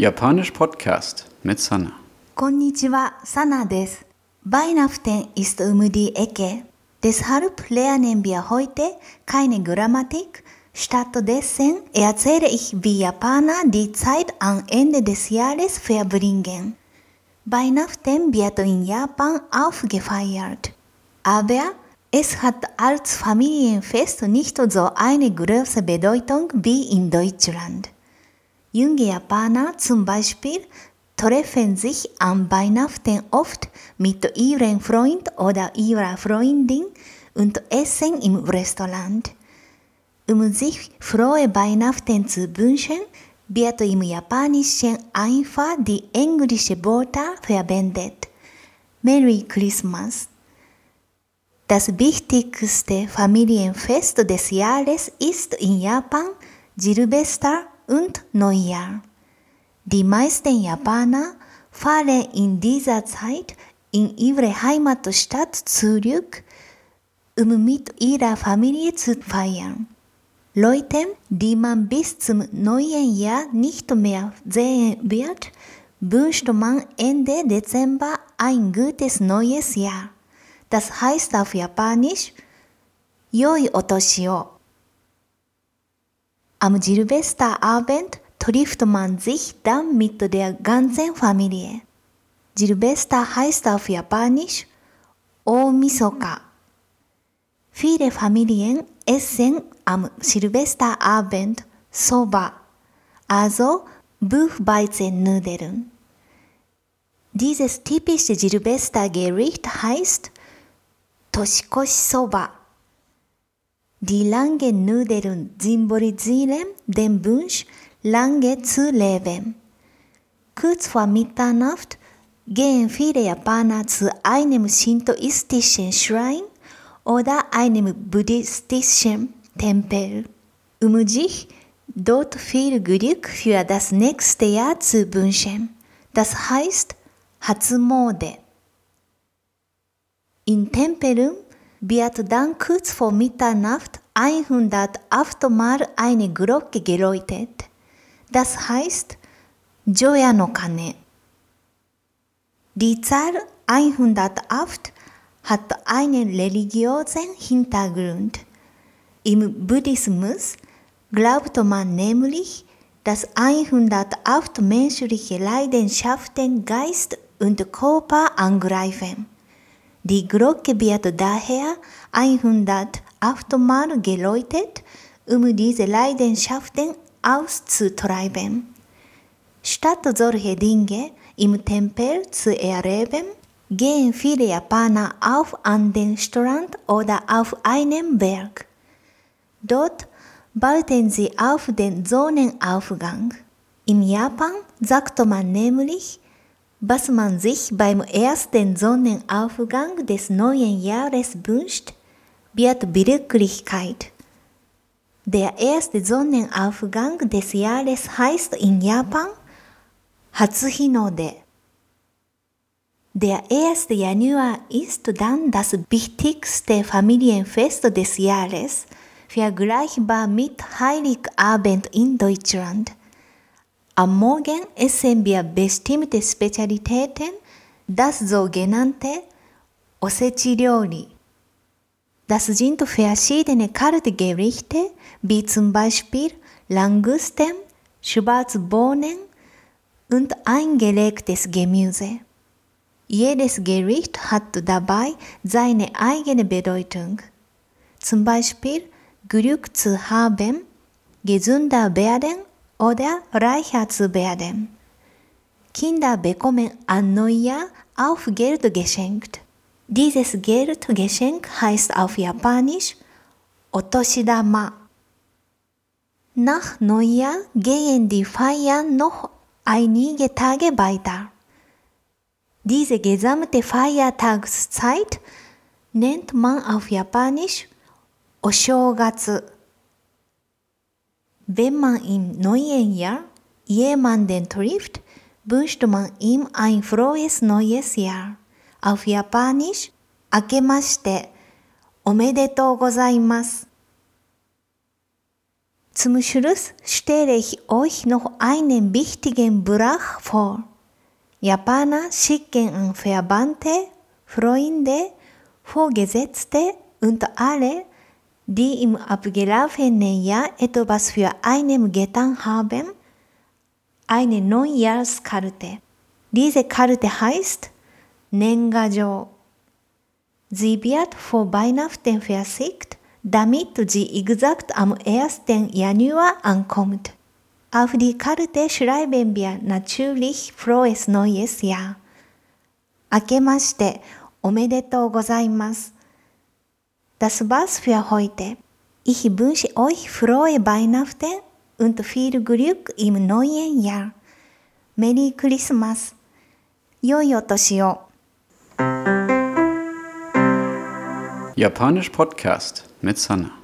Japanisch Podcast mit Sana. Konnichiwa, Sana des. Weihnachten ist um die Ecke. Deshalb lernen wir heute keine Grammatik. Stattdessen erzähle ich, wie Japaner die Zeit am Ende des Jahres verbringen. Weihnachten wird in Japan aufgefeiert. Aber es hat als Familienfest nicht so eine große Bedeutung wie in Deutschland. Junge Japaner zum Beispiel treffen sich am Weihnachten oft mit ihrem Freund oder ihrer Freundin und essen im Restaurant. Um sich frohe Weihnachten zu wünschen, wird im Japanischen einfach die englische Wörter verwendet. Merry Christmas. Das wichtigste Familienfest des Jahres ist in Japan Silvester und Neujahr. Die meisten Japaner fahren in dieser Zeit in ihre Heimatstadt zurück, um mit ihrer Familie zu feiern. Leute, die man bis zum neuen Jahr nicht mehr sehen wird, wünscht man Ende Dezember ein gutes neues Jahr. Das heißt auf Japanisch Yoi Otoshi o. Am Silvesterabend trifft man sich dann mit der ganzen Familie. Silvester heißt auf Japanisch Omisoka. Viele Familien essen am Silvesterabend Soba, also Buchweizennudeln. Dieses typische Silvestergericht heißt Toshikoshi Soba. Die langen Nudeln symbolisieren den Wunsch, lange zu leben. Kurz vor Mitternacht gehen viele Japaner zu einem shintoistischen Schrein oder einem buddhistischen Tempel, um sich dort viel Glück für das nächste Jahr zu wünschen. Das heißt Hatsumode. In Tempeln wird dann kurz vor Mitternacht 108 Mal eine Glocke geläutet. Das heißt Joya no Kane. Die Zahl 108 hat einen religiösen Hintergrund. Im Buddhismus glaubt man nämlich, dass 108 menschliche Leidenschaften Geist und Körper angreifen. Die Glocke wird daher 108 Mal geläutet, um diese Leidenschaften auszutreiben. Statt solche Dinge im Tempel zu erleben, gehen viele Japaner auf an den Strand oder auf einen Berg. Dort warten sie auf den Sonnenaufgang. In Japan sagt man nämlich, was man sich beim ersten Sonnenaufgang des neuen Jahres wünscht, wird Wirklichkeit. Der erste Sonnenaufgang des Jahres heißt in Japan Hatsuhinode. Der 1. Januar ist dann das wichtigste Familienfest des Jahres, vergleichbar mit Heiligabend in Deutschland. Am Morgen essen wir bestimmte Spezialitäten, das sogenannte Osechi-Ryori. Das sind verschiedene kalte Gerichte, wie zum Beispiel Langusten, Schwarzbohnen und eingelegtes Gemüse. Jedes Gericht hat dabei seine eigene Bedeutung. Zum Beispiel Glück zu haben, gesünder werden oder reicher zu werden. Kinder bekommen an Neujahr auch Geld geschenkt. Dieses Geldgeschenk heißt auf Japanisch Otoshidama. Nach Neujahr gehen die Feiern noch einige Tage weiter. Diese gesamte Feiertagszeit nennt man auf Japanisch Oshogatsu. Wenn man im neuen Jahr jemanden trifft, wünscht man ihm ein frohes neues Jahr. Auf Japanisch, Akemashite, Omedetou gozaimasu. Zum Schluss stelle ich euch noch einen wichtigen Brach vor. Japaner schicken an Verwandte, Freunde, Vorgesetzte und alle die im abgelaufenen Jahr etwas für einen getan haben, eine Neujahrskarte. Diese Karte heißt Nengajo. Sie wird vor Weihnachten versickt, damit sie exakt am 1. Januar ankommt. Auf die Karte schreiben wir natürlich frohes neues Jahr. 明けましておめでとうございます。Das war's für heute. Ich wünsche euch frohe Weihnachten und viel Glück im neuen Jahr. Merry Christmas. 良いお年を。 Japanisch Podcast mit Sanna.